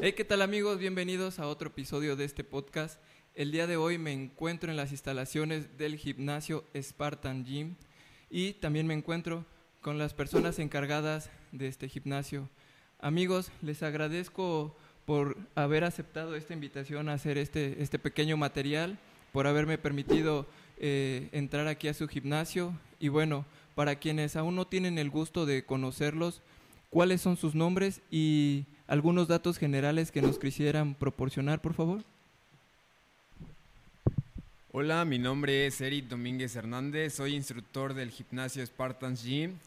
Hey, ¿qué tal amigos? Bienvenidos a otro episodio de este podcast. El día de hoy me encuentro en las instalaciones del gimnasio Spartan Gym y también me encuentro con las personas encargadas de este gimnasio. Amigos, les agradezco por haber aceptado esta invitación a hacer este, este pequeño material, por haberme permitido eh, entrar aquí a su gimnasio y bueno, para quienes aún no tienen el gusto de conocerlos, cuáles son sus nombres y algunos datos generales que nos quisieran proporcionar, por favor. Hola, mi nombre es Eric Domínguez Hernández, soy instructor del gimnasio Spartans Gym.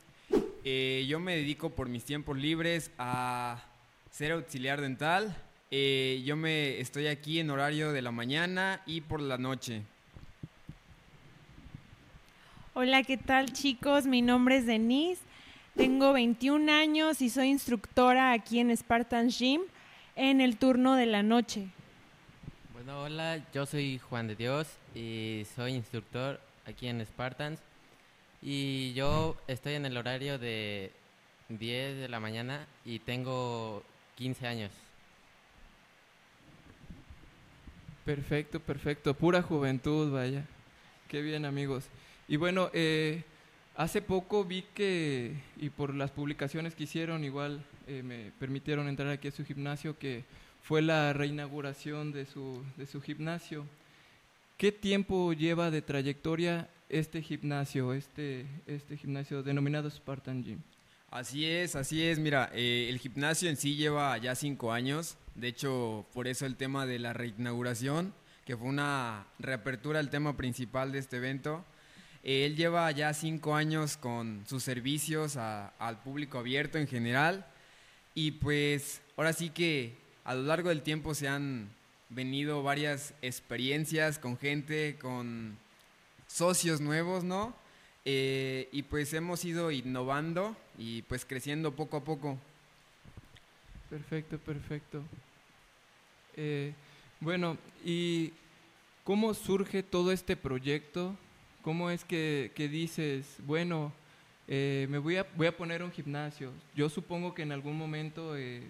Eh, yo me dedico por mis tiempos libres a ser auxiliar dental. Eh, yo me estoy aquí en horario de la mañana y por la noche. Hola, ¿qué tal chicos? Mi nombre es Denise. Tengo 21 años y soy instructora aquí en Spartan Gym en el turno de la noche. Bueno, hola, yo soy Juan de Dios y soy instructor aquí en Spartans. Y yo estoy en el horario de 10 de la mañana y tengo 15 años. Perfecto, perfecto. Pura juventud, vaya. Qué bien, amigos. Y bueno, eh, Hace poco vi que, y por las publicaciones que hicieron, igual eh, me permitieron entrar aquí a su gimnasio, que fue la reinauguración de su, de su gimnasio. ¿Qué tiempo lleva de trayectoria este gimnasio, este, este gimnasio denominado Spartan Gym? Así es, así es. Mira, eh, el gimnasio en sí lleva ya cinco años. De hecho, por eso el tema de la reinauguración, que fue una reapertura el tema principal de este evento. Él lleva ya cinco años con sus servicios al público abierto en general y pues ahora sí que a lo largo del tiempo se han venido varias experiencias con gente, con socios nuevos, ¿no? Eh, y pues hemos ido innovando y pues creciendo poco a poco. Perfecto, perfecto. Eh, bueno, ¿y cómo surge todo este proyecto? ¿Cómo es que, dices, bueno, eh, me voy a, voy a poner un gimnasio? Yo supongo que en algún momento eh,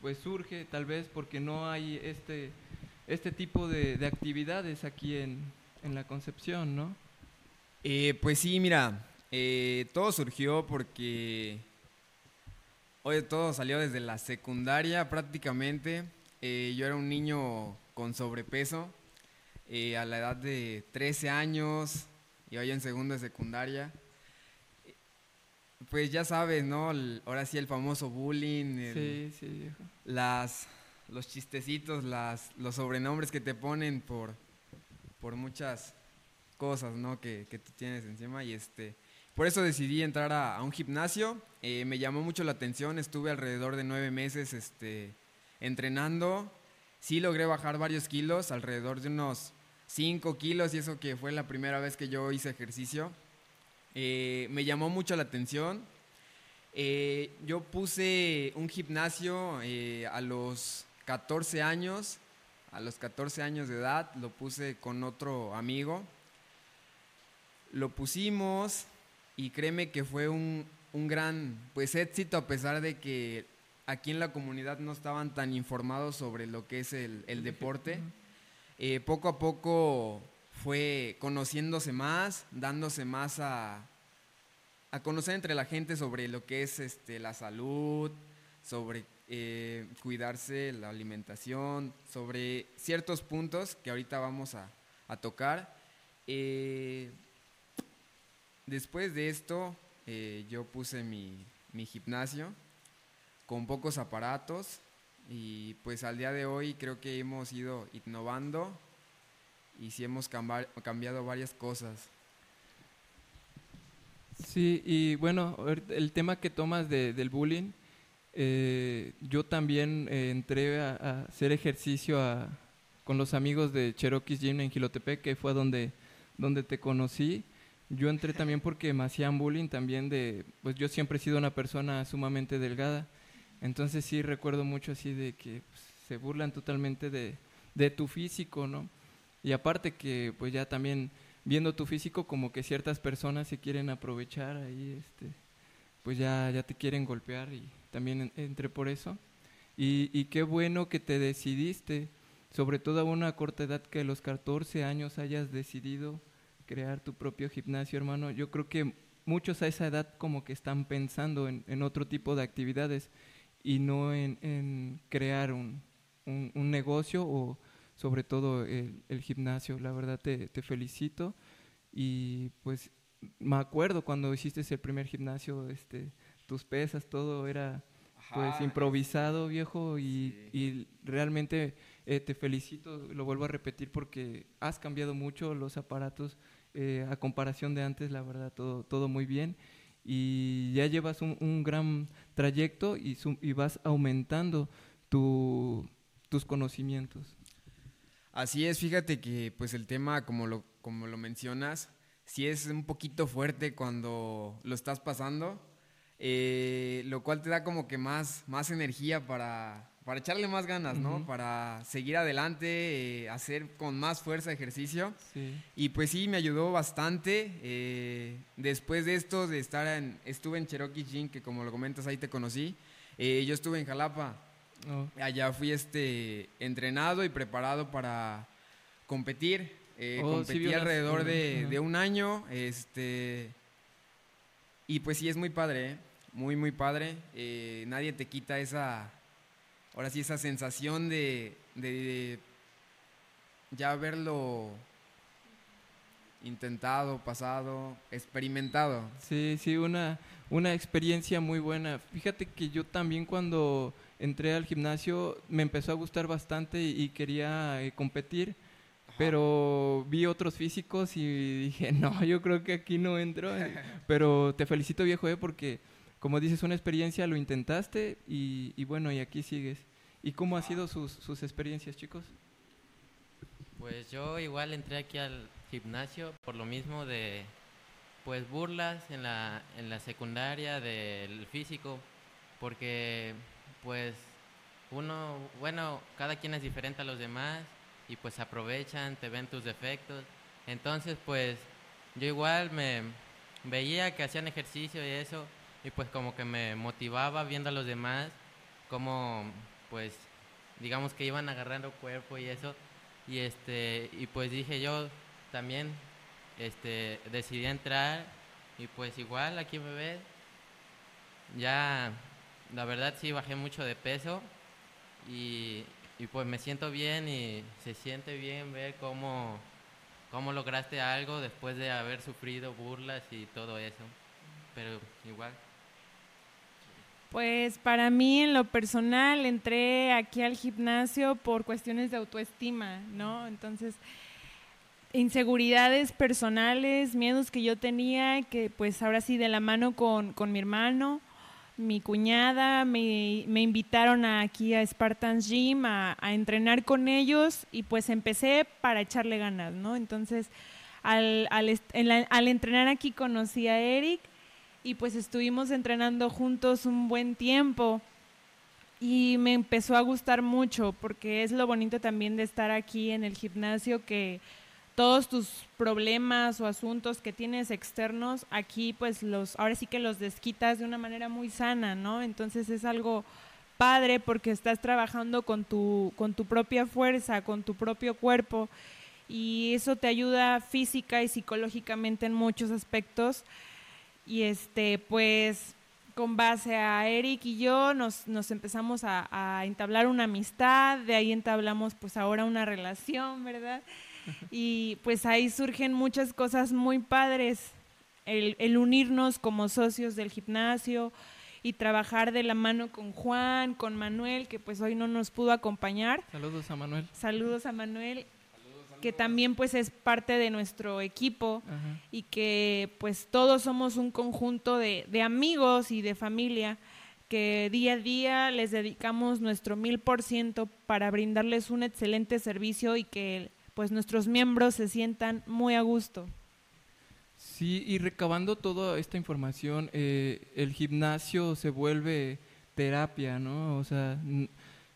pues surge, tal vez porque no hay este, este tipo de, actividades aquí en, la Concepción, ¿no? Eh, pues sí, mira, todo surgió porque hoy todo salió desde la secundaria prácticamente. yo era un niño con sobrepeso. a la edad de 13 años y hoy en segundo de secundaria. Pues ya sabes, ¿no? ahora sí el famoso bullying. sí, sí, Las, los chistecitos, las, los sobrenombres que te ponen por, por muchas cosas, ¿no? Que, que tú tienes encima y este... Por eso decidí entrar a, un gimnasio. Eh, me llamó mucho la atención. Estuve alrededor de nueve meses este, entrenando. Sí logré bajar varios kilos, alrededor de unos 5 kilos y eso que fue la primera vez que yo hice ejercicio. Eh, me llamó mucho la atención. Eh, yo puse un gimnasio eh, a los 14 años, a los 14 años de edad, lo puse con otro amigo. Lo pusimos y créeme que fue un, gran pues, éxito a pesar de que aquí en la comunidad no estaban tan informados sobre lo que es el deporte. Eh, poco a poco fue conociéndose más, dándose más a, a conocer entre la gente sobre lo que es este, la salud, sobre eh, cuidarse, la alimentación, sobre ciertos puntos que ahorita vamos a, tocar. Eh, después de esto, yo puse mi, mi gimnasio con pocos aparatos, y pues al día de hoy creo que hemos ido innovando y sí hemos cambiado varias cosas. Sí, y bueno, el tema que tomas del bullying, eh, yo también eh, entré a, hacer ejercicio con los amigos de Cherokee Gym en Gilotepec, que fue donde, donde te conocí. Yo entré también porque me hacían bullying también de, pues yo siempre he sido una persona sumamente delgada entonces sí recuerdo mucho así de que pues, se burlan totalmente de, tu físico, ¿no? Y aparte que pues ya también viendo tu físico como que ciertas personas se quieren aprovechar ahí, este, pues ya, ya te quieren golpear y también entré por eso. Y, y qué bueno que te decidiste, sobre todo a una corta edad que a los 14 años hayas decidido crear tu propio gimnasio, hermano. Yo creo que muchos a esa edad como que están pensando en, en otro tipo de actividades y no en, en crear un, un, un, negocio o sobre todo el, el gimnasio. La verdad te, te, felicito y pues me acuerdo cuando hiciste el primer gimnasio, este, tus pesas, todo era pues improvisado, viejo, y, sí. y realmente eh, te felicito, lo vuelvo a repetir porque has cambiado mucho los aparatos eh, a comparación de antes, la verdad, todo, todo muy bien. Y ya llevas un, gran trayecto y, vas aumentando tu, tus conocimientos. Así es, fíjate que pues el tema, como lo, como lo mencionas, sí es un poquito fuerte cuando lo estás pasando, eh, lo cual te da como que más, más energía para, para echarle más ganas, ¿no? Uh -huh. Para seguir adelante, eh, hacer con más fuerza ejercicio. Sí. Y pues sí, me ayudó bastante. Eh, después de esto, de estar en, estuve en Cherokee Gym, que como lo comentas ahí te conocí. Eh, yo estuve en Jalapa. Oh. Allá fui este, entrenado y preparado para competir. Oh, competí sí, alrededor las... de, uh -huh. de, un año. Este, y pues sí, es muy padre, ¿eh? muy, muy padre. Nadie te quita esa, ahora sí, esa sensación de, de, de ya haberlo intentado, pasado, experimentado. Sí, sí, una, una experiencia muy buena. Fíjate que yo también cuando entré al gimnasio me empezó a gustar bastante y, y quería eh, competir pero vi otros físicos y dije, no, yo creo que aquí no entro. pero te felicito viejo, ¿eh? porque como dices, una experiencia, lo intentaste y, y bueno, y aquí sigues. ¿Y cómo han sido sus, sus experiencias, chicos? Pues yo igual entré aquí al gimnasio por lo mismo de, pues burlas en la, en la secundaria del físico, porque pues uno, bueno, cada quien es diferente a los demás y pues aprovechan, te ven tus defectos. Entonces, pues yo igual me veía que hacían ejercicio y eso, y pues como que me motivaba viendo a los demás, como pues digamos que iban agarrando cuerpo y eso, y este, y pues dije yo también, este, decidí entrar, y pues igual aquí me ves, ya la verdad sí bajé mucho de peso, y, y pues me siento bien y se siente bien ver cómo, cómo lograste algo después de haber sufrido burlas y todo eso. Pero igual. Pues para mí en lo personal entré aquí al gimnasio por cuestiones de autoestima, ¿no? Entonces, inseguridades personales, miedos que yo tenía, que pues ahora sí de la mano con, con mi hermano, mi cuñada, me, invitaron a, aquí a Spartans Gym a, entrenar con ellos y pues empecé para echarle ganas, ¿no? Entonces, al, al, al entrenar aquí conocí a Eric y pues estuvimos entrenando juntos un buen tiempo y me empezó a gustar mucho porque es lo bonito también de estar aquí en el gimnasio que todos tus problemas o asuntos que tienes externos, aquí pues los, ahora sí que los desquitas de una manera muy sana, ¿no? Entonces es algo padre porque estás trabajando con tu, con tu propia fuerza, con tu propio cuerpo y eso te ayuda física y psicológicamente en muchos aspectos. Y este, pues con base a Eric y yo nos, nos empezamos a, a entablar una amistad, de ahí entablamos pues ahora una relación, ¿verdad? y pues ahí surgen muchas cosas muy padres, el, el, unirnos como socios del gimnasio y trabajar de la mano con Juan, con Manuel, que pues hoy no nos pudo acompañar. Saludos a Manuel. Saludos a Manuel, que también pues es parte de nuestro equipo Ajá. y que pues todos somos un conjunto de, de amigos y de familia que día a día les dedicamos nuestro mil por ciento para brindarles un excelente servicio y que pues nuestros miembros se sientan muy a gusto. Sí, y recabando toda esta información, eh, el gimnasio se vuelve terapia, ¿no? O sea,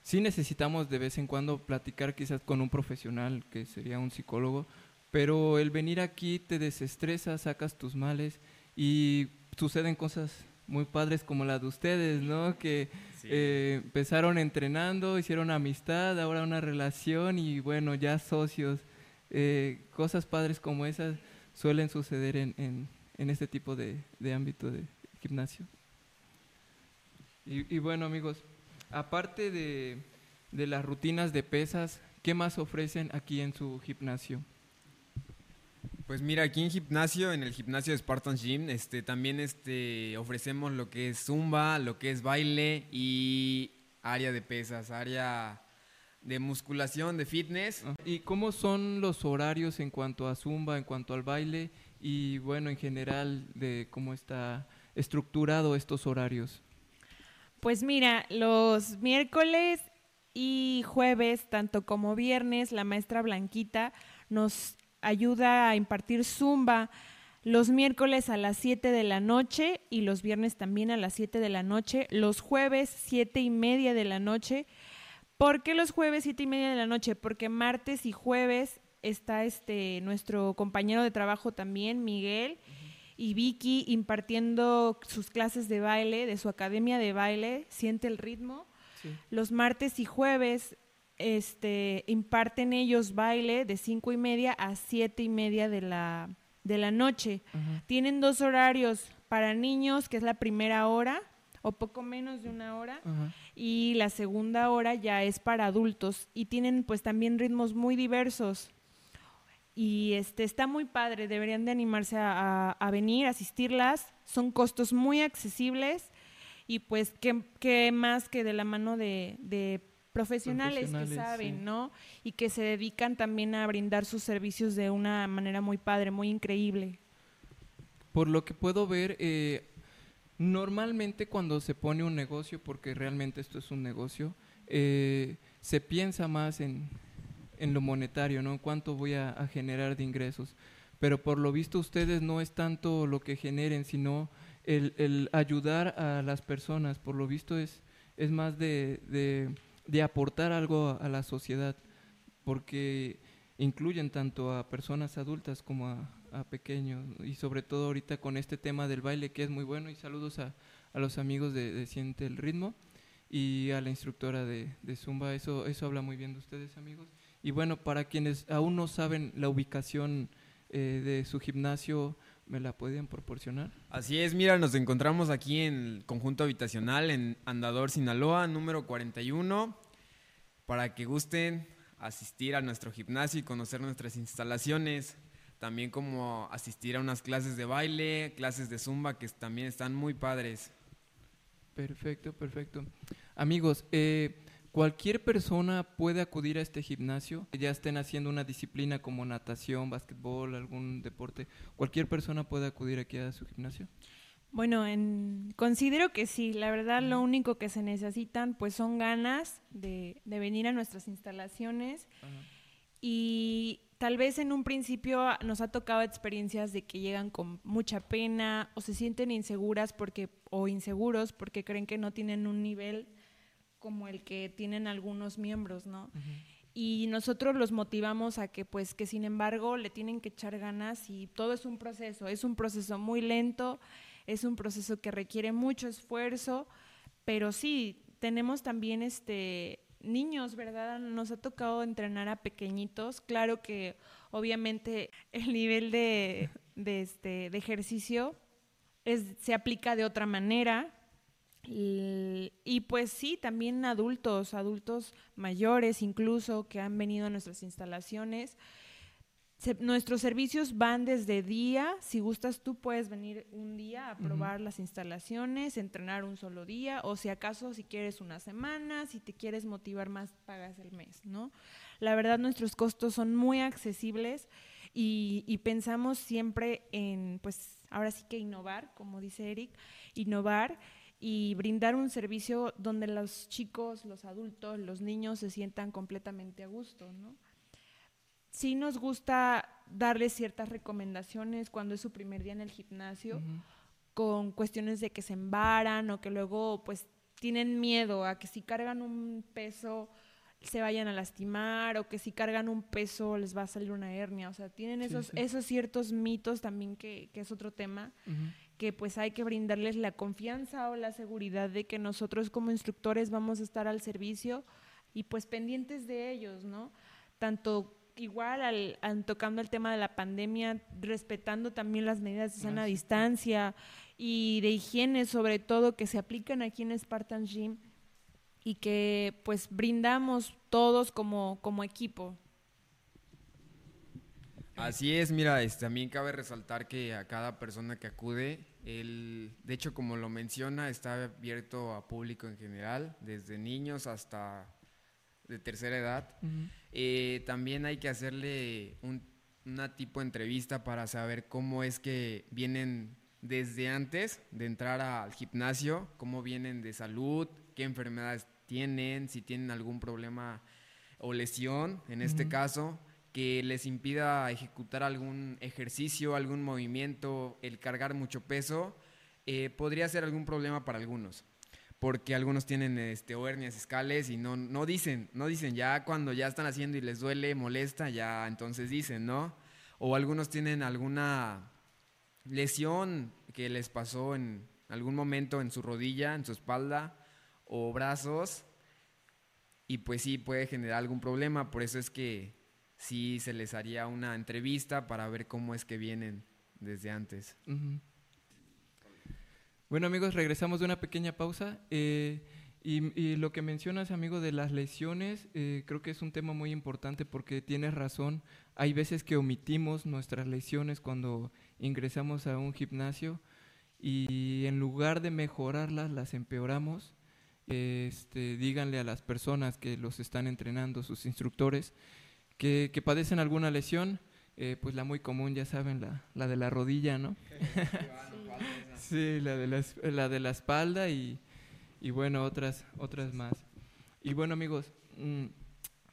sí necesitamos de vez en cuando platicar quizás con un profesional, que sería un psicólogo, pero el venir aquí te desestresa, sacas tus males y suceden cosas muy padres como la de ustedes, ¿no? Que eh, empezaron entrenando, hicieron amistad, ahora una relación y bueno, ya socios. Eh, cosas padres como esas suelen suceder en, en, este tipo de, de, ámbito de gimnasio. Y, y bueno amigos, aparte de, de las rutinas de pesas, ¿qué más ofrecen aquí en su gimnasio? Pues mira, aquí en gimnasio, en el gimnasio de Spartan Gym, este, también este, ofrecemos lo que es zumba, lo que es baile y área de pesas, área de musculación, de fitness. Ah, ¿Y cómo son los horarios en cuanto a zumba, en cuanto al baile y bueno, en general de cómo está estructurado estos horarios? Pues mira, los miércoles y jueves, tanto como viernes, la maestra Blanquita nos ayuda a impartir zumba los miércoles a las 7 de la noche y los viernes también a las 7 de la noche, los jueves 7 y media de la noche. ¿Por qué los jueves 7 y media de la noche? Porque martes y jueves está este nuestro compañero de trabajo también, Miguel, y Vicky impartiendo sus clases de baile, de su academia de baile, siente el ritmo. Los martes y jueves este, imparten ellos baile de cinco y media a siete y media de la, de la noche. Tienen dos horarios para niños, que es la primera hora, o poco menos de una hora, y la segunda hora ya es para adultos. Y tienen pues también ritmos muy diversos. Y este está muy padre, deberían de animarse a, a, venir, asistirlas. Son costos muy accesibles y pues qué, más que de la mano de, de profesionales, que saben, ¿no? Y que se dedican también a brindar sus servicios de una manera muy padre, muy increíble. Por lo que puedo ver, eh, normalmente cuando se pone un negocio, porque realmente esto es un negocio, eh, se piensa más en, en, lo monetario, ¿no? ¿Cuánto voy a, generar de ingresos? Pero por lo visto ustedes no es tanto lo que generen, sino el, el ayudar a las personas. Por lo visto es, es más de de aportar algo a la sociedad, porque incluyen tanto a personas adultas como a, pequeños, y sobre todo ahorita con este tema del baile que es muy bueno, y saludos a, los amigos de, Siente el Ritmo y a la instructora de, Zumba, eso, eso habla muy bien de ustedes amigos. Y bueno, para quienes aún no saben la ubicación eh, de su gimnasio, ¿Me la pueden proporcionar? Así es, mira, nos encontramos aquí en el conjunto habitacional en Andador, Sinaloa, número 41, para que gusten asistir a nuestro gimnasio y conocer nuestras instalaciones, también como asistir a unas clases de baile, clases de zumba que también están muy padres. Perfecto, perfecto. Amigos, eh, Cualquier persona puede acudir a este gimnasio, ya estén haciendo una disciplina como natación, básquetbol, algún deporte. ¿Cualquier persona puede acudir aquí a su gimnasio? Bueno, en, considero que sí. La verdad, lo único que se necesitan, pues, son ganas de, venir a nuestras instalaciones y tal vez en un principio nos ha tocado experiencias de que llegan con mucha pena o se sienten inseguras porque o inseguros porque creen que no tienen un nivel como el que tienen algunos miembros, ¿no? Y nosotros los motivamos a que, pues, que sin embargo le tienen que echar ganas y todo es un proceso, es un proceso muy lento, es un proceso que requiere mucho esfuerzo, pero sí, tenemos también este niños, ¿verdad? Nos ha tocado entrenar a pequeñitos. Claro que obviamente el nivel de, de este, de ejercicio es, se aplica de otra manera, y, pues sí, también adultos, adultos mayores incluso que han venido a nuestras instalaciones. nuestros servicios van desde día, si gustas tú puedes venir un día a probar las instalaciones, entrenar un solo día, o si acaso si quieres una semana, si te quieres motivar más, pagas el mes, ¿no? La verdad nuestros costos son muy accesibles y, y pensamos siempre en, pues ahora sí que innovar, como dice Eric, innovar y brindar un servicio donde los chicos, los adultos, los niños se sientan completamente a gusto, ¿no? Sí nos gusta darles ciertas recomendaciones cuando es su primer día en el gimnasio, con cuestiones de que se embaran o que luego pues tienen miedo a que si cargan un peso se vayan a lastimar o que si cargan un peso les va a salir una hernia. O sea, tienen esos, esos ciertos mitos también que, que es otro tema que pues hay que brindarles la confianza o la seguridad de que nosotros como instructores vamos a estar al servicio y pues pendientes de ellos, ¿no? Tanto igual al, tocando el tema de la pandemia, respetando también las medidas de sana distancia y de higiene sobre todo que se aplican aquí en Spartan Gym y que pues brindamos todos como, como equipo. Así es, mira, este, también cabe resaltar que a cada persona que acude, el, de hecho, como lo menciona, está abierto a público en general, desde niños hasta de tercera edad. Eh, también hay que hacerle un, una tipo de entrevista para saber cómo es que vienen desde antes de entrar al gimnasio, cómo vienen de salud, qué enfermedades tienen, si tienen algún problema o lesión, en este caso que les impida ejecutar algún ejercicio, algún movimiento, el cargar mucho peso, eh, podría ser algún problema para algunos. Porque algunos tienen este, hernias escales y no, no dicen, no dicen, ya cuando ya están haciendo y les duele, molesta, ya entonces dicen, ¿no? O algunos tienen alguna lesión que les pasó en algún momento en su rodilla, en su espalda o brazos, y pues sí puede generar algún problema, por eso es que sí se les haría una entrevista para ver cómo es que vienen desde antes. Bueno amigos, regresamos de una pequeña pausa. Eh, y, lo que mencionas, amigo, de las lesiones, eh, creo que es un tema muy importante porque tienes razón. Hay veces que omitimos nuestras lesiones cuando ingresamos a un gimnasio y en lugar de mejorarlas, las empeoramos. Este, díganle a las personas que los están entrenando, sus instructores, que, padecen alguna lesión, eh, pues la muy común, ya saben, la, la de la rodilla, ¿no? sí, la de la, la, de la espalda y, y, bueno, otras, otras más. Y bueno, amigos, mm,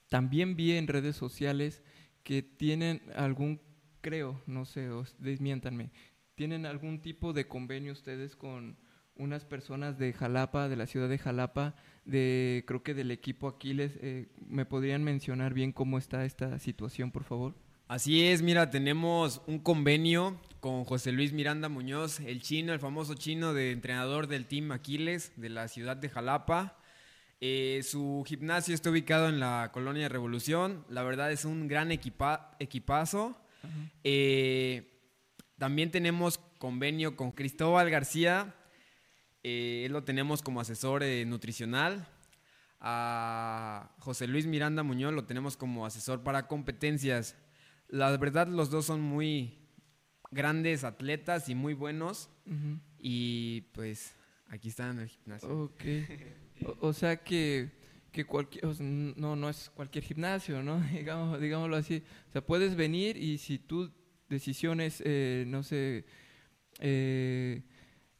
también vi en redes sociales que tienen algún, creo, no sé, os, desmiéntanme, tienen algún tipo de convenio ustedes con unas personas de Jalapa, de la ciudad de Jalapa, de creo que del equipo Aquiles. Eh, ¿Me podrían mencionar bien cómo está esta situación, por favor? Así es, mira, tenemos un convenio con José Luis Miranda Muñoz, el chino, el famoso chino de entrenador del Team Aquiles de la ciudad de Jalapa. Eh, su gimnasio está ubicado en la colonia Revolución. La verdad es un gran equipazo. Eh, también tenemos convenio con Cristóbal García, eh, lo tenemos como asesor eh, nutricional. A José Luis Miranda Muñoz lo tenemos como asesor para competencias. La verdad, los dos son muy grandes atletas y muy buenos. Y pues aquí están en el gimnasio. Ok. O, sea que, que cualquier, no, no es cualquier gimnasio, ¿no? Digamos, digámoslo así. O sea, puedes venir y si tú decisiones, eh, no sé, eh,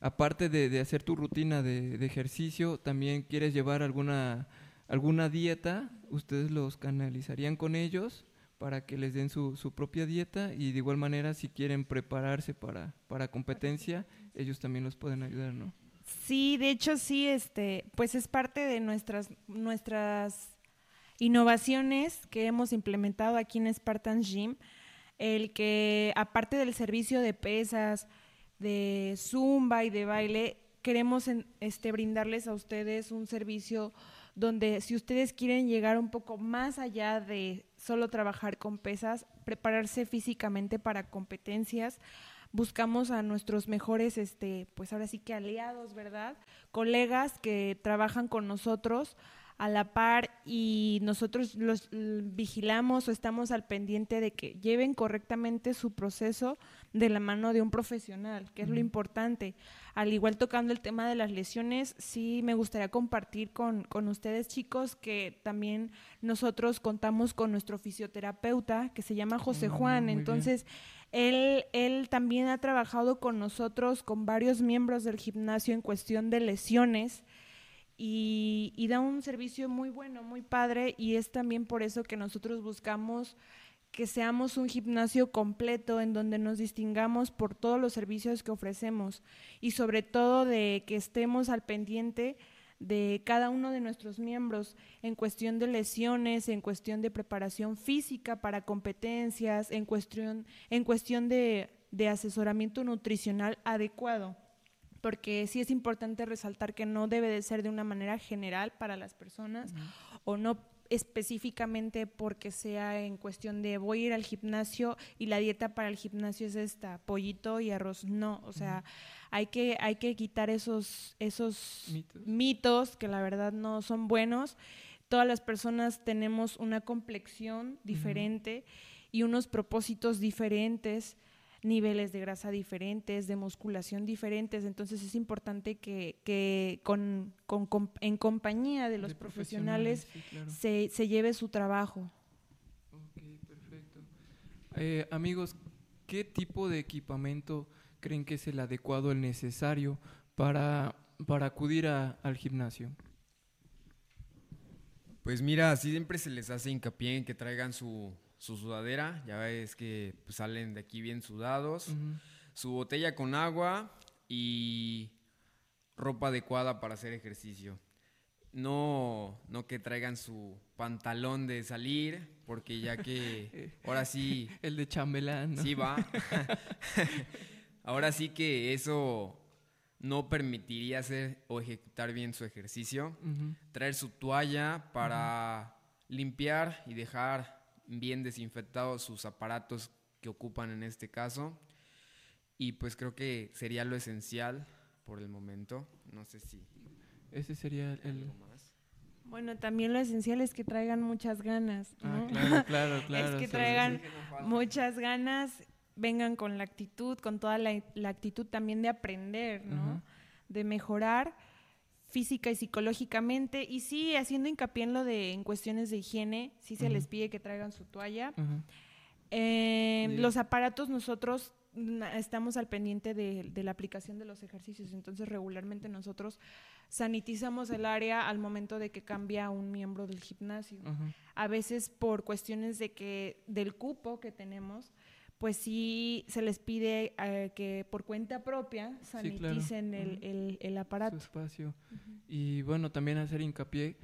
aparte de, hacer tu rutina de, ejercicio, también quieres llevar alguna, alguna dieta, ustedes los canalizarían con ellos para que les den su, su, propia dieta y de igual manera si quieren prepararse para, para competencia, ellos también los pueden ayudar, ¿no? Sí, de hecho sí, este, pues es parte de nuestras, nuestras innovaciones que hemos implementado aquí en Spartan Gym, el que aparte del servicio de pesas, de zumba y de baile, queremos este, brindarles a ustedes un servicio donde si ustedes quieren llegar un poco más allá de solo trabajar con pesas, prepararse físicamente para competencias, buscamos a nuestros mejores, este, pues ahora sí que aliados, ¿verdad? Colegas que trabajan con nosotros a la par y nosotros los vigilamos o estamos al pendiente de que lleven correctamente su proceso de la mano de un profesional, que es lo importante. Al igual tocando el tema de las lesiones, sí me gustaría compartir con, con ustedes chicos que también nosotros contamos con nuestro fisioterapeuta que se llama José mm, Juan. Entonces, él, él también ha trabajado con nosotros, con varios miembros del gimnasio en cuestión de lesiones y, da un servicio muy bueno, muy padre y es también por eso que nosotros buscamos que seamos un gimnasio completo en donde nos distingamos por todos los servicios que ofrecemos y sobre todo de que estemos al pendiente de cada uno de nuestros miembros en cuestión de lesiones, en cuestión de preparación física para competencias, en cuestión, en cuestión de de asesoramiento nutricional adecuado porque sí es importante resaltar que no debe de ser de una manera general para las personas o no específicamente porque sea en cuestión de voy a ir al gimnasio y la dieta para el gimnasio es esta, pollito y arroz. No, o sea, hay, que, hay que quitar esos, esos mitos. que la verdad no son buenos. Todas las personas tenemos una complexión diferente y unos propósitos diferentes niveles de grasa diferentes, de musculación diferentes, entonces es importante que, que con, con, en compañía de los profesionales, se, se, lleve su trabajo. Ok, perfecto. Eh, amigos, ¿qué tipo de equipamiento creen que es el adecuado, el necesario para, para acudir a, al gimnasio? Pues mira, siempre se les hace hincapié en que traigan su, su sudadera, ya ves que pues, salen de aquí bien sudados, su botella con agua y ropa adecuada para hacer ejercicio. No, no que traigan su pantalón de salir, porque ya que ahora sí... El de chambelán. Sí, va. ahora sí que eso no permitiría hacer o ejecutar bien su ejercicio. Traer su toalla para limpiar y dejar bien desinfectados sus aparatos que ocupan en este caso. Y pues creo que sería lo esencial por el momento. No sé si... Ese sería el... Bueno, también lo esencial es que traigan muchas ganas. Ah, claro, claro, claro. es que traigan muchas ganas, vengan con la actitud, con toda la, actitud también de aprender, ¿no? De mejorar física y psicológicamente. Y sí, haciendo hincapié en lo de en cuestiones de higiene, sí se les pide que traigan su toalla. Eh, los aparatos nosotros estamos al pendiente de, la aplicación de los ejercicios, entonces regularmente nosotros sanitizamos el área al momento de que cambia un miembro del gimnasio. A veces por cuestiones de que del cupo que tenemos, pues sí se les pide eh, que por cuenta propia saniticen el, el, aparato. Su espacio. Y bueno, también hacer hincapié,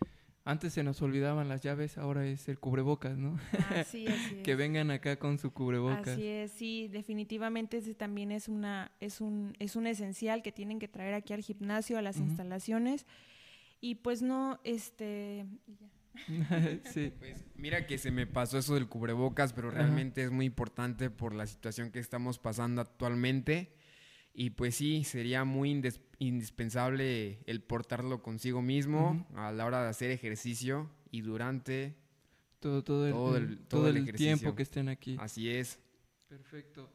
antes se nos olvidaban las llaves, ahora es el cubrebocas, ¿no? Así, así que vengan acá con su cubrebocas. Así es, sí, definitivamente ese también es una es un es un esencial que tienen que traer aquí al gimnasio, a las instalaciones. Y pues no este sí. Pues mira que se me pasó eso del cubrebocas, pero realmente es muy importante por la situación que estamos pasando actualmente. Y pues sí, sería muy indispensable el portarlo consigo mismo a la hora de hacer ejercicio y durante todo, todo el, todo el, tiempo que estén aquí. Así es. Perfecto.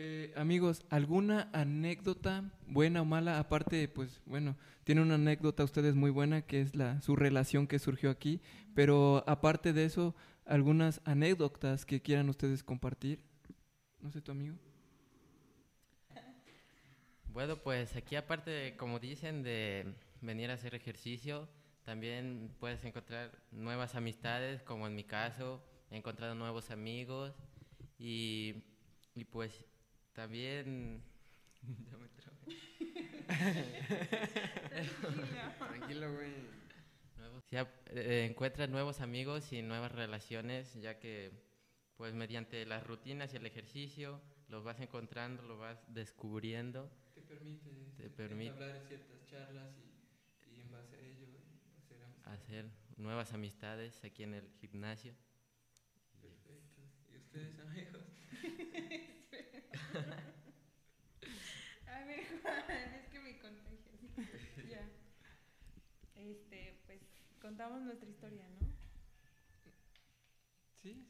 Eh, amigos, ¿alguna anécdota buena o mala? Aparte, pues bueno, tiene una anécdota ustedes muy buena que es la su relación que surgió aquí, pero aparte de eso, algunas anécdotas que quieran ustedes compartir. No sé, tu amigo. Bueno, pues aquí aparte, como dicen, de venir a hacer ejercicio, también puedes encontrar nuevas amistades, como en mi caso, he encontrado nuevos amigos y pues también. ya me Tranquilo, güey. Eh, encuentras nuevos amigos y nuevas relaciones, ya que, pues, mediante las rutinas y el ejercicio, los vas encontrando, los vas descubriendo. Te permite, te permite hablar ciertas charlas y, y en base a ello hacer, hacer nuevas amistades aquí en el gimnasio. Perfecto. ¿Y ustedes, amigos? A ver, Juan, es que me contagias. ya. Este, pues contamos nuestra historia, ¿no? Sí,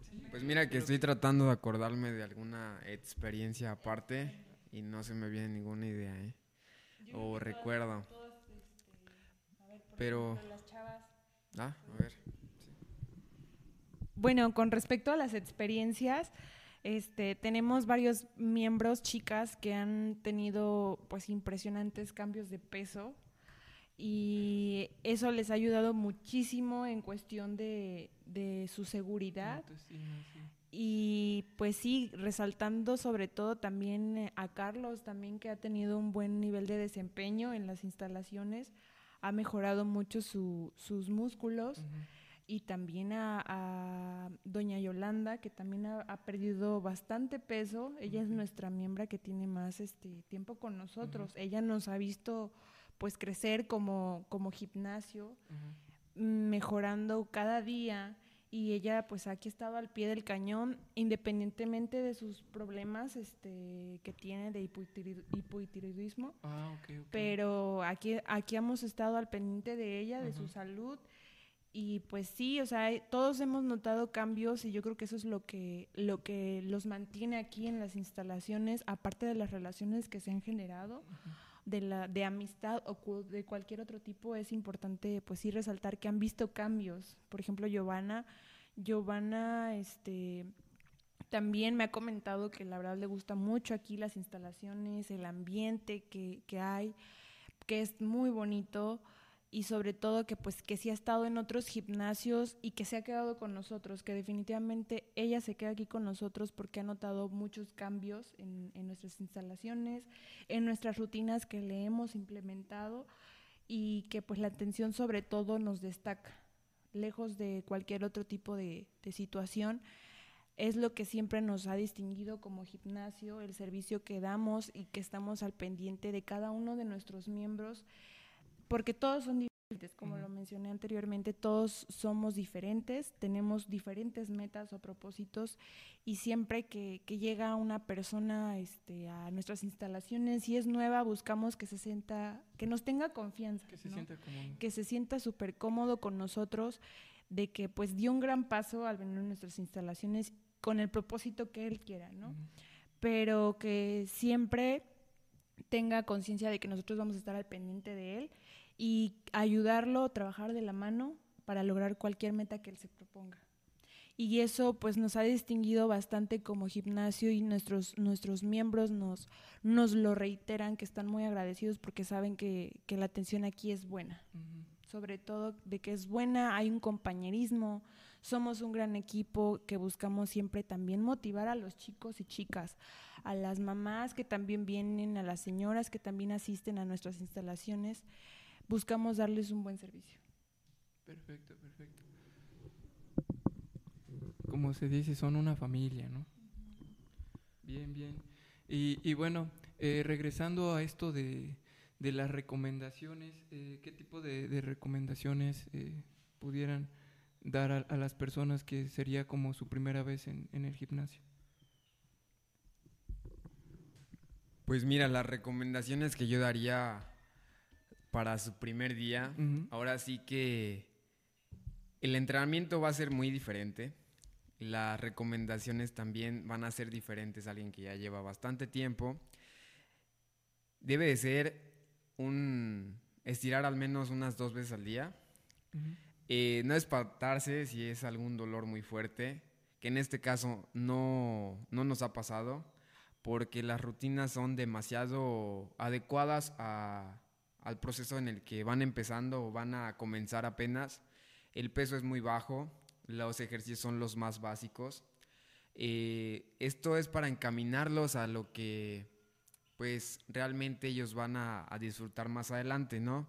sí. Pues mira que estoy tratando de acordarme de alguna experiencia aparte y no se me viene ninguna idea, ¿eh? o recuerdo. Este, a ver, por Pero... las chavas. Ah, a ver. Bueno, con respecto a las experiencias, este, tenemos varios miembros chicas que han tenido pues impresionantes cambios de peso. Y eso les ha ayudado muchísimo en cuestión de, su seguridad. Y pues sí, resaltando sobre todo también a Carlos, también que ha tenido un buen nivel de desempeño en las instalaciones, ha mejorado mucho sus músculos y también a, doña Yolanda, que también ha, perdido bastante peso. Ella es nuestra miembro que tiene más este tiempo con nosotros. Ella nos ha visto pues crecer como, como gimnasio, mejorando cada día y ella pues aquí ha estado al pie del cañón independientemente de sus problemas este que tiene de hipotiroidismo. Ah, pero aquí aquí hemos estado al pendiente de ella de su salud y pues sí o sea todos hemos notado cambios y yo creo que eso es lo que lo que los mantiene aquí en las instalaciones aparte de las relaciones que se han generado de la de amistad o de cualquier otro tipo es importante pues sí resaltar que han visto cambios. Por ejemplo Giovanna Giovanna este también me ha comentado que la verdad le gusta mucho aquí las instalaciones el ambiente que, que hay que es muy bonito y sobre todo que pues que sí ha estado en otros gimnasios y que se ha quedado con nosotros, que definitivamente ella se queda aquí con nosotros porque ha notado muchos cambios en, en nuestras instalaciones, en nuestras rutinas que le hemos implementado y que pues la atención sobre todo nos destaca, lejos de cualquier otro tipo de, de situación es lo que siempre nos ha distinguido como gimnasio, el servicio que damos y que estamos al pendiente de cada uno de nuestros miembros porque todos son diferentes, como lo mencioné anteriormente, todos somos diferentes, tenemos diferentes metas o propósitos y siempre que, llega una persona este, a nuestras instalaciones y es nueva, buscamos que se sienta, que nos tenga confianza, que se sienta cómodo. que se sienta súper cómodo con nosotros, de que pues dio un gran paso al venir a nuestras instalaciones con el propósito que él quiera, ¿no? Pero que siempre tenga conciencia de que nosotros vamos a estar al pendiente de él y ayudarlo trabajar de la mano para lograr cualquier meta que él se proponga. Y eso pues nos ha distinguido bastante como gimnasio y nuestros, nuestros miembros nos, nos lo reiteran, que están muy agradecidos porque saben que, que la atención aquí es buena. Sobre todo de que es buena, hay un compañerismo, somos un gran equipo que buscamos siempre también motivar a los chicos y chicas, a las mamás que también vienen, a las señoras que también asisten a nuestras instalaciones buscamos darles un buen servicio. Perfecto, perfecto. Como se dice, son una familia, ¿no? Bien, bien. Y, bueno, eh, regresando a esto de, las recomendaciones, eh, ¿qué tipo de, recomendaciones eh, pudieran dar a, las personas que sería como su primera vez en, en el gimnasio? Pues mira, las recomendaciones que yo daría para su primer día. Ahora sí que el entrenamiento va a ser muy diferente. Las recomendaciones también van a ser diferentes. Alguien que ya lleva bastante tiempo. Debe de ser un estirar al menos unas dos veces al día. Eh, no espantarse si es algún dolor muy fuerte, que en este caso no, no nos ha pasado, porque las rutinas son demasiado adecuadas a, al proceso en el que van empezando o van a comenzar apenas. El peso es muy bajo, los ejercicios son los más básicos. Eh, esto es para encaminarlos a lo que pues realmente ellos van a, disfrutar más adelante, ¿no?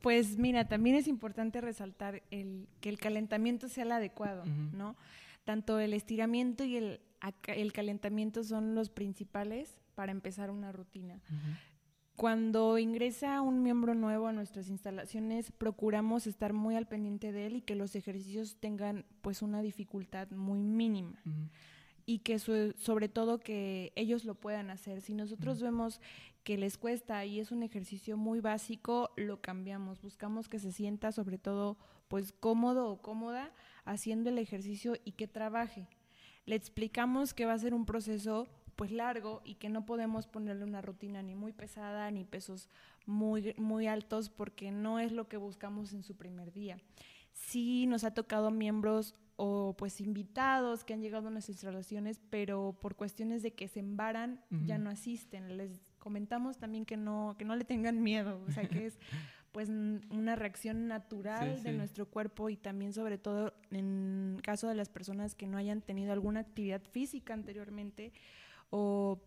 Pues mira, también es importante resaltar el, que el calentamiento sea el adecuado, ¿no? Tanto el estiramiento y el, el calentamiento son los principales para empezar una rutina. Cuando ingresa un miembro nuevo a nuestras instalaciones, procuramos estar muy al pendiente de él y que los ejercicios tengan pues una dificultad muy mínima. Y que sobre todo que ellos lo puedan hacer. Si nosotros vemos que les cuesta y es un ejercicio muy básico, lo cambiamos. Buscamos que se sienta sobre todo pues cómodo o cómoda haciendo el ejercicio y que trabaje. Le explicamos que va a ser un proceso pues largo y que no podemos ponerle una rutina ni muy pesada ni pesos muy, muy altos porque no es lo que buscamos en su primer día. Sí nos ha tocado miembros o pues invitados que han llegado a nuestras instalaciones, pero por cuestiones de que se embaran ya no asisten. Les comentamos también que no, que no le tengan miedo, o sea que es pues una reacción natural de nuestro cuerpo y también sobre todo en caso de las personas que no hayan tenido alguna actividad física anteriormente, o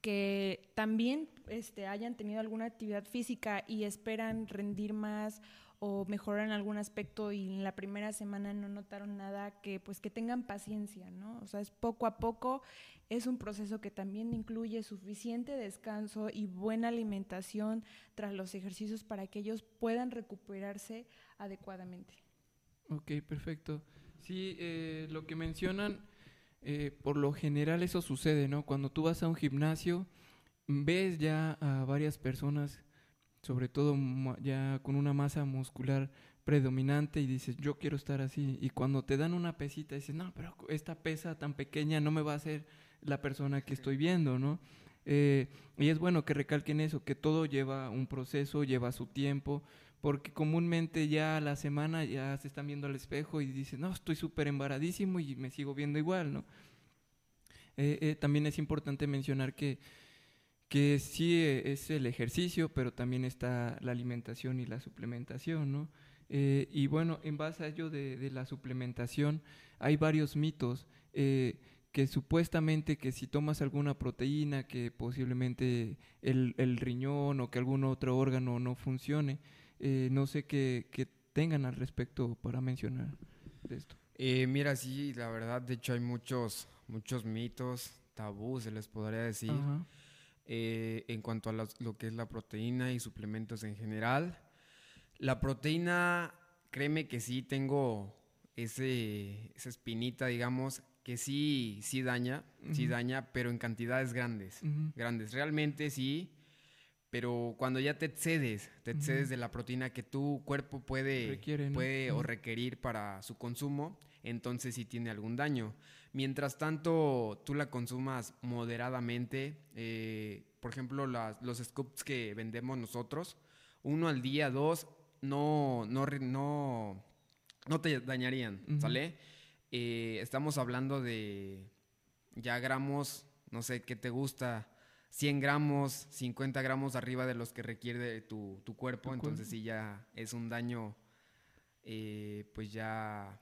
que también este, hayan tenido alguna actividad física y esperan rendir más o mejoraron algún aspecto y en la primera semana no notaron nada, que pues que tengan paciencia, ¿no? O sea, es poco a poco, es un proceso que también incluye suficiente descanso y buena alimentación tras los ejercicios para que ellos puedan recuperarse adecuadamente. Ok, perfecto. Sí, eh, lo que mencionan, eh, por lo general eso sucede, ¿no? Cuando tú vas a un gimnasio, ves ya a varias personas sobre todo ya con una masa muscular predominante y dices, yo quiero estar así. Y cuando te dan una pesita, dices, no, pero esta pesa tan pequeña no me va a hacer la persona que estoy viendo, ¿no? Eh, y es bueno que recalquen eso, que todo lleva un proceso, lleva su tiempo, porque comúnmente ya a la semana ya se están viendo al espejo y dicen, no, estoy súper embaradísimo y me sigo viendo igual, ¿no? Eh, eh, también es importante mencionar que que sí eh, es el ejercicio, pero también está la alimentación y la suplementación, ¿no? Eh, y bueno, en base a ello de, la suplementación, hay varios mitos eh, que supuestamente que si tomas alguna proteína, que posiblemente el, riñón o que algún otro órgano no funcione, no sé qué, tengan al respecto para mencionar de esto. mira, sí, la verdad, de hecho hay muchos, muchos mitos, tabús, se les podría decir. Eh, en cuanto a lo que es la proteína y suplementos en general. La proteína, créeme que sí tengo ese, esa espinita, digamos, que sí, sí daña, sí daña, pero en cantidades grandes, grandes. Realmente sí, pero cuando ya te excedes, te excedes de la proteína que tu cuerpo puede, puede o requerir para su consumo, entonces sí tiene algún daño. Mientras tanto, tú la consumas moderadamente, eh, por ejemplo, los scoops que vendemos nosotros, uno al día, dos, no, no, no, no te dañarían, ¿sale? Eh, estamos hablando de ya gramos, no sé qué te gusta, 100 gramos, 50 gramos arriba de los que requiere tu, tu cuerpo, entonces sí ya es un daño, eh, pues ya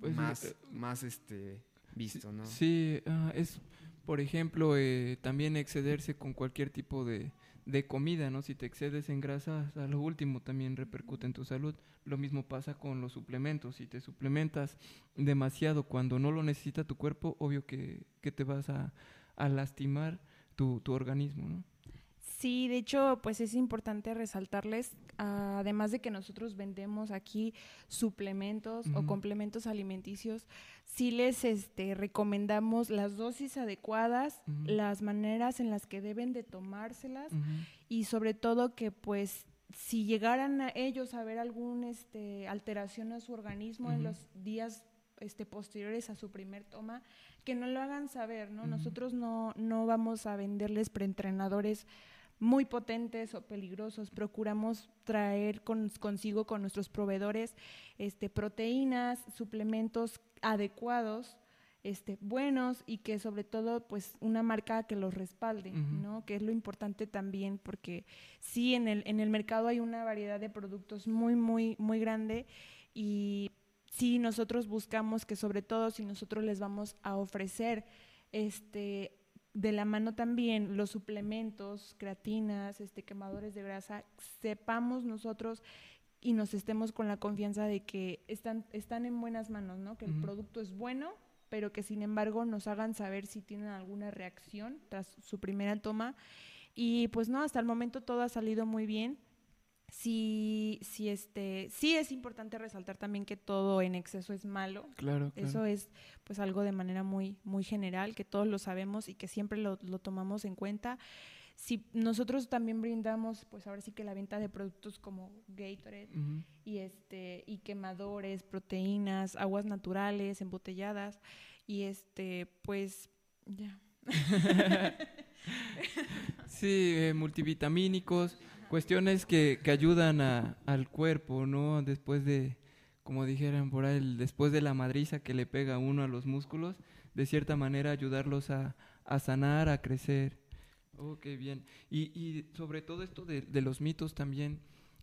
pues, más, eh, más este, visto, ¿no? Sí, ah, es, por ejemplo, eh, también excederse con cualquier tipo de, de comida, ¿no? Si te excedes en grasa, a lo último también repercute en tu salud. Lo mismo pasa con los suplementos. Si te suplementas demasiado cuando no lo necesita tu cuerpo, obvio que, que te vas a, a lastimar tu, tu organismo, ¿no? Sí, de hecho, pues es importante resaltarles, además de que nosotros vendemos aquí suplementos o complementos alimenticios, sí les este, recomendamos las dosis adecuadas, las maneras en las que deben de tomárselas y sobre todo que pues si llegaran a ellos a ver alguna este, alteración a su organismo en los días este, posteriores a su primer toma, que no lo hagan saber, ¿no? Nosotros no, no vamos a venderles preentrenadores muy potentes o peligrosos. Procuramos traer consigo con nuestros proveedores este, proteínas, suplementos adecuados, este, buenos y que sobre todo pues una marca que los respalde, ¿no? Que es lo importante también porque sí en el, en el mercado hay una variedad de productos muy, muy, muy grande y sí nosotros buscamos que sobre todo si nosotros les vamos a ofrecer este de la mano también los suplementos, creatinas, este, quemadores de grasa, sepamos nosotros y nos estemos con la confianza de que están, están en buenas manos, ¿no? Que el producto es bueno, pero que sin embargo nos hagan saber si tienen alguna reacción tras su primera toma. Y pues no, hasta el momento todo ha salido muy bien sí, sí, este, sí es importante resaltar también que todo en exceso es malo. Claro, Eso es pues algo de manera muy, muy general, que todos lo sabemos y que siempre lo, tomamos en cuenta. Si nosotros también brindamos, pues ahora sí que la venta de productos como Gatorade y este, y quemadores, proteínas, aguas naturales, embotelladas, y este, pues ya. sí, eh, multivitamínicos cuestiones que, que ayudan a, al cuerpo, ¿no? Después de, como dijeran por ahí, después de la madriza que le pega uno a los músculos, de cierta manera ayudarlos a, a sanar, a crecer. Oh, qué bien. Y, y sobre todo esto de, de los mitos también,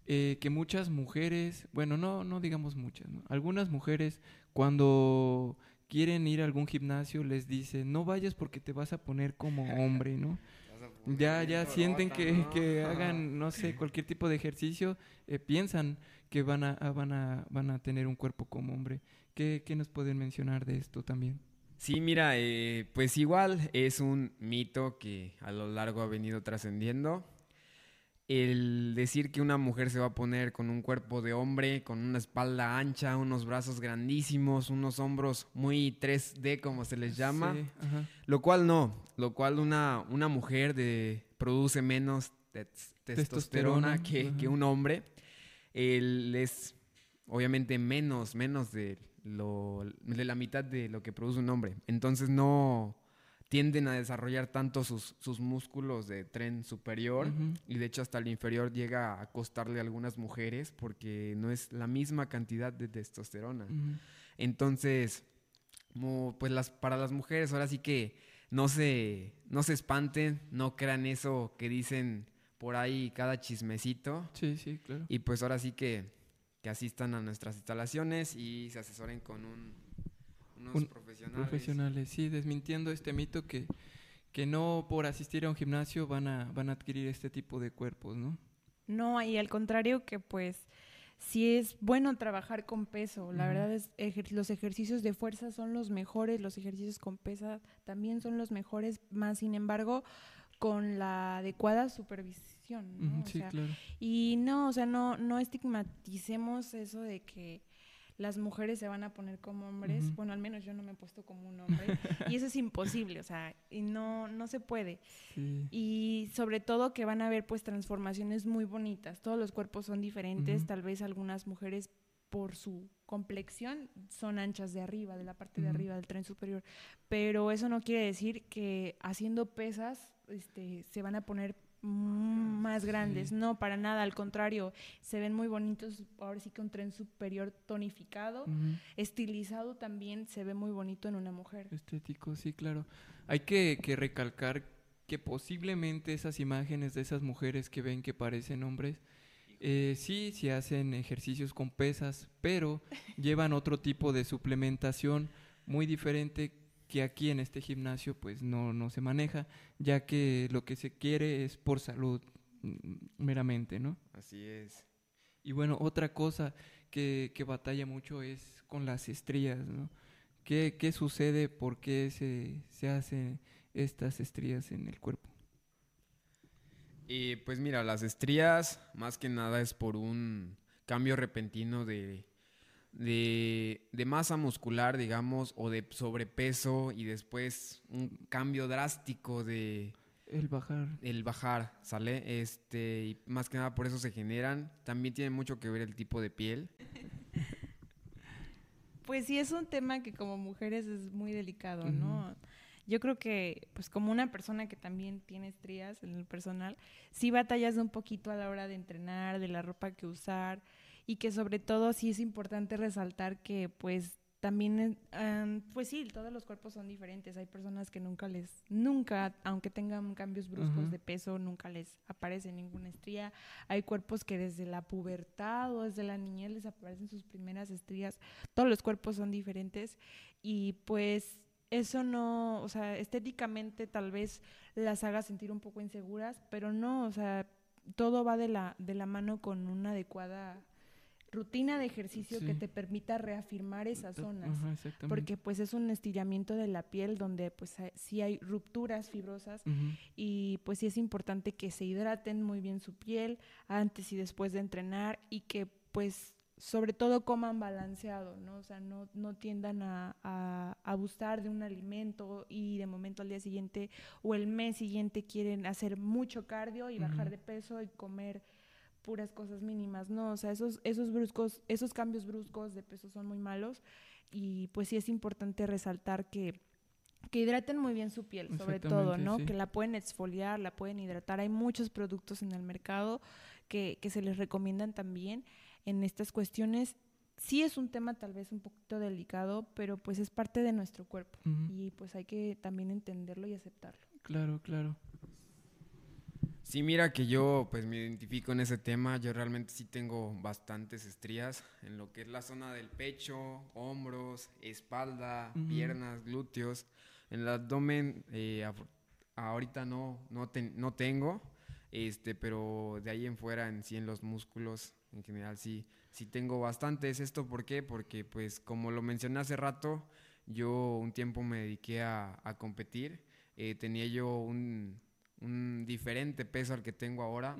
eh, que muchas mujeres, bueno, no, no digamos muchas, algunas mujeres cuando quieren ir a algún gimnasio les dicen, no vayas porque te vas a poner como hombre, ¿no? Ya, ya sienten que, que, hagan, no sé, cualquier tipo de ejercicio, eh, piensan que van a, van, a, van a tener un cuerpo como hombre. ¿Qué, ¿Qué, nos pueden mencionar de esto también? Sí, mira, eh, pues igual es un mito que a lo largo ha venido trascendiendo. El decir que una mujer se va a poner con un cuerpo de hombre, con una espalda ancha, unos brazos grandísimos, unos hombros muy 3D como se les llama, lo cual no, lo cual una, una mujer de, produce menos testosterona, que, que, un hombre. Él es obviamente menos, menos de lo, de la mitad de lo que produce un hombre. Entonces no tienden a desarrollar tanto sus, sus músculos de tren superior y de hecho hasta el inferior llega a costarle a algunas mujeres porque no es la misma cantidad de testosterona. Entonces, pues las, para las mujeres ahora sí que no se, no se espanten, no crean eso que dicen por ahí cada chismecito. Sí, sí, claro. Y pues ahora sí que que asistan a nuestras instalaciones y se asesoren con unos profesionales. Profesionales, sí, desmintiendo este mito que, que no por asistir a un gimnasio van a, van a adquirir este tipo de cuerpos, ¿no? No, y al contrario que pues sí es bueno trabajar con peso. La verdad es los ejercicios de fuerza son los mejores, los ejercicios con pesa también son los mejores, más sin embargo, con la adecuada supervisión sí, claro. Y no, o sea, no, no estigmaticemos eso de que las mujeres se van a poner como hombres. Bueno, al menos yo no me he puesto como un hombre. y eso es imposible, o sea, y no, no se puede. Y sobre todo que van a haber pues transformaciones muy bonitas. Todos los cuerpos son diferentes. Tal vez algunas mujeres por su complexión son anchas de arriba, de la parte de arriba del tren superior. Pero eso no quiere decir que haciendo pesas este, se van a poner más grandes. No, para nada, al contrario, se ven muy bonitos. Ahora sí que un tren superior tonificado, estilizado también se ve muy bonito en una mujer. Estético, sí, claro. Hay que, que recalcar que posiblemente esas imágenes de esas mujeres que ven que parecen hombres, eh, sí, sí hacen ejercicios con pesas, pero llevan otro tipo de suplementación muy diferente que aquí en este gimnasio pues no, no se maneja, ya que lo que se quiere es por salud mm, meramente, ¿no? Así es. Y bueno, otra cosa que, que batalla mucho es con las estrías, ¿no? ¿Qué, qué sucede? ¿Por qué se, se hacen estas estrías en el cuerpo? Y pues mira, las estrías más que nada es por un cambio repentino de de, masa muscular, digamos, o de sobrepeso y después un cambio drástico de... El bajar. El bajar, ¿sale? Este, y más que nada por eso se generan. También tiene mucho que ver el tipo de piel. Pues sí, es un tema que como mujeres es muy delicado, ¿no? Yo creo que, pues como una persona que también tiene estrías en el personal, sí batallas un poquito a la hora de entrenar, de la ropa que usar, y que sobre todo sí es importante resaltar que pues también, pues sí, todos los cuerpos son diferentes. Hay personas que nunca les, nunca, aunque tengan cambios bruscos de peso, nunca les aparece ninguna estría. Hay cuerpos que desde la pubertad o desde la niñez les aparecen sus primeras estrías. Todos los cuerpos son diferentes y pues eso no, o sea, estéticamente tal vez las haga sentir un poco inseguras, pero no, o sea, todo va de la, de la mano con una adecuada rutina de ejercicio que te permita reafirmar esas zonas. porque pues es un estiramiento de la piel donde pues sí hay rupturas fibrosas y pues sí es importante que se hidraten muy bien su piel antes y después de entrenar y que pues sobre todo coman balanceado, ¿no? O sea, no, no tiendan a, a, abusar de un alimento y de momento al día siguiente o el mes siguiente quieren hacer mucho cardio y bajar de peso y comer puras cosas mínimas, no, o sea, esos, esos bruscos, esos cambios bruscos de peso son muy malos y pues sí es importante resaltar que, que hidraten muy bien su piel, sobre todo, ¿no? Que la pueden exfoliar, la pueden hidratar. Hay muchos productos en el mercado que, que se les recomiendan también en estas cuestiones. Sí es un tema tal vez un poquito delicado, pero pues es parte de nuestro cuerpo y pues hay que también entenderlo y aceptarlo. Claro, claro. Sí, mira que yo pues me identifico en ese tema. Yo realmente sí tengo bastantes estrías en lo que es la zona del pecho, hombros, espalda, piernas, glúteos. En el abdomen, eh, ahorita no, no, no tengo, este, pero de ahí en fuera, en sí, en los músculos, en general, sí, sí tengo bastantes. ¿Esto por qué? Porque, pues, como lo mencioné hace rato, yo un tiempo me dediqué a, competir. Eh, tenía yo un, diferente peso al que tengo ahora.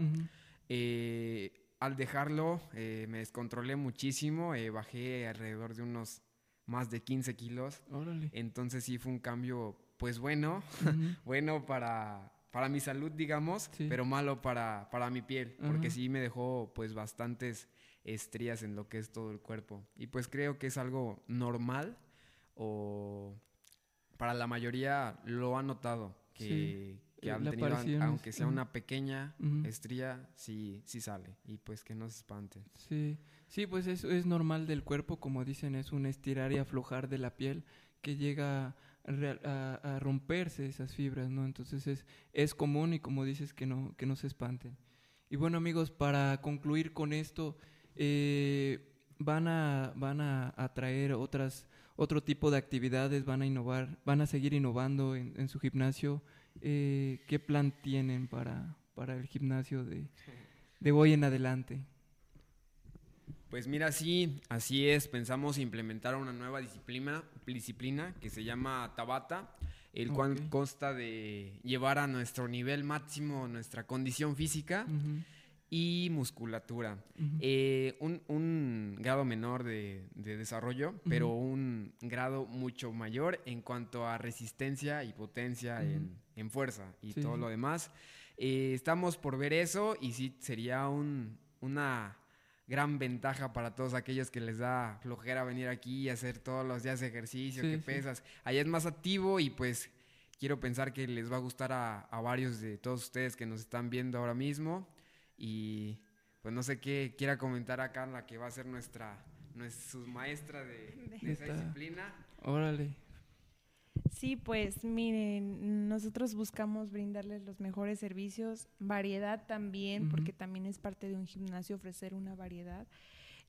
Eh, al dejarlo, eh, me descontrolé muchísimo. bajé alrededor de unos más de 15 kilos. Entonces sí fue un cambio, pues bueno, bueno para, para mi salud, digamos, pero malo para, para mi piel, porque sí me dejó pues bastantes estrías en lo que es todo el cuerpo. Y pues creo que es algo normal o para la mayoría lo han notado, que, que han tenido, aunque sea una pequeña estría, sí, sí sale. Y pues que no se espanten. Sí, sí pues eso es normal del cuerpo, como dicen, es un estirar y aflojar de la piel que llega a, romperse esas fibras, ¿no? Entonces es, es común y como dices que no, que no se espanten. Y bueno amigos, para concluir con esto, eh, van a, van a, traer otras, otro tipo de actividades, van a innovar, van a seguir innovando en, su gimnasio. Eh, ¿Qué plan tienen para, para el gimnasio de, de hoy en adelante? Pues mira, sí, así es. Pensamos implementar una nueva disciplina, disciplina que se llama Tabata, el cual consta de llevar a nuestro nivel máximo nuestra condición física y musculatura. Eh, un, grado menor de, desarrollo, pero un grado mucho mayor en cuanto a resistencia y potencia en, fuerza y todo lo demás. Eh, estamos por ver eso y sí sería una gran ventaja para todos aquellos que les da flojera venir aquí y hacer todos los días ejercicio, que pesas. Allá es más activo y pues quiero pensar que les va a gustar a, varios de todos ustedes que nos están viendo ahora mismo. Y pues no sé qué quiera comentar acá la que va a ser nuestra, nuestra maestra de, de esa disciplina. Órale. Sí, pues miren, nosotros buscamos brindarles los mejores servicios, variedad también, porque también es parte de un gimnasio ofrecer una variedad.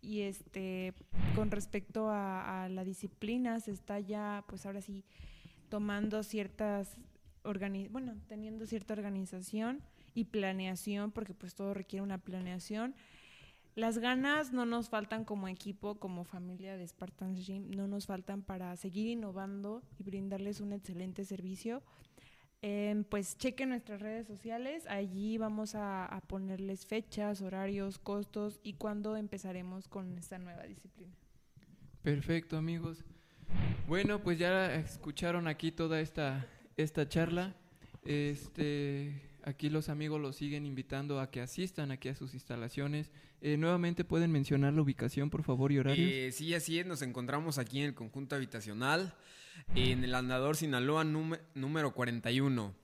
Y este, con respecto a, la disciplina, se está ya, pues ahora sí, tomando ciertas, bueno, teniendo cierta organización y planeación, porque pues todo requiere una planeación las ganas no nos faltan como equipo, como familia de Spartans Gym, no nos faltan para seguir innovando y brindarles un excelente servicio. Em, pues chequen nuestras redes sociales, allí vamos a, ponerles fechas, horarios, costos y cuándo empezaremos con esta nueva disciplina. Perfecto amigos. Bueno, pues ya escucharon aquí toda esta, esta charla. Este, Aquí los amigos los siguen invitando a que asistan aquí a sus instalaciones. Eh, nuevamente pueden mencionar la ubicación, por favor, y horarios. Eh, sí, así es. Nos encontramos aquí en el conjunto habitacional, en el andador Sinaloa número 41.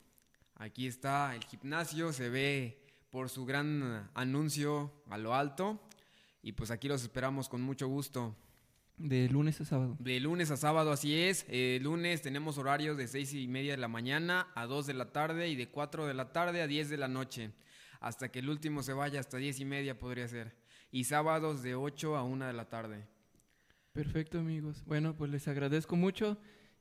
Aquí está el gimnasio, se ve por su gran anuncio a lo alto. Y pues aquí los esperamos con mucho gusto. De lunes a sábado. De lunes a sábado, así es. El lunes tenemos horarios de seis y media de la mañana a 2 de la tarde y de 4 de la tarde a 10 de la noche. Hasta que el último se vaya hasta diez y media podría ser. Y sábados de 8 a 1 de la tarde. Perfecto, amigos. Bueno, pues les agradezco mucho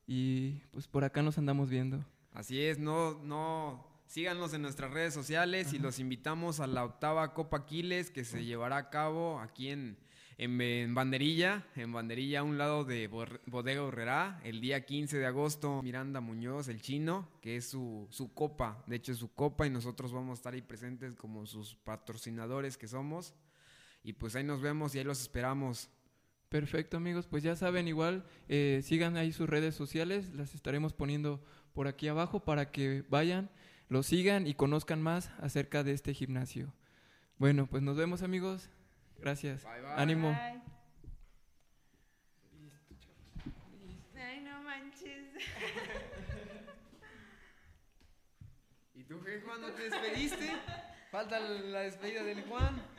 y pues por acá nos andamos viendo. Así es, no, no, síganos en nuestras redes sociales y los invitamos a la octava Copa Aquiles que se llevará a cabo aquí en en, Banderilla, en Banderilla a un lado de Bodega Herrera, el día 15 de agosto, Miranda Muñoz, el chino, que es su, su copa, de hecho es su copa y nosotros vamos a estar ahí presentes como sus patrocinadores que somos. Y pues ahí nos vemos y ahí los esperamos. Perfecto amigos, pues ya saben igual, eh, sigan ahí sus redes sociales, las estaremos poniendo por aquí abajo para que vayan, lo sigan y conozcan más acerca de este gimnasio. Bueno, pues nos vemos amigos. Gracias. Ánimo. Ay, no manches. ¿Y tú qué, Juan? ¿No te despediste? Falta la despedida del Juan.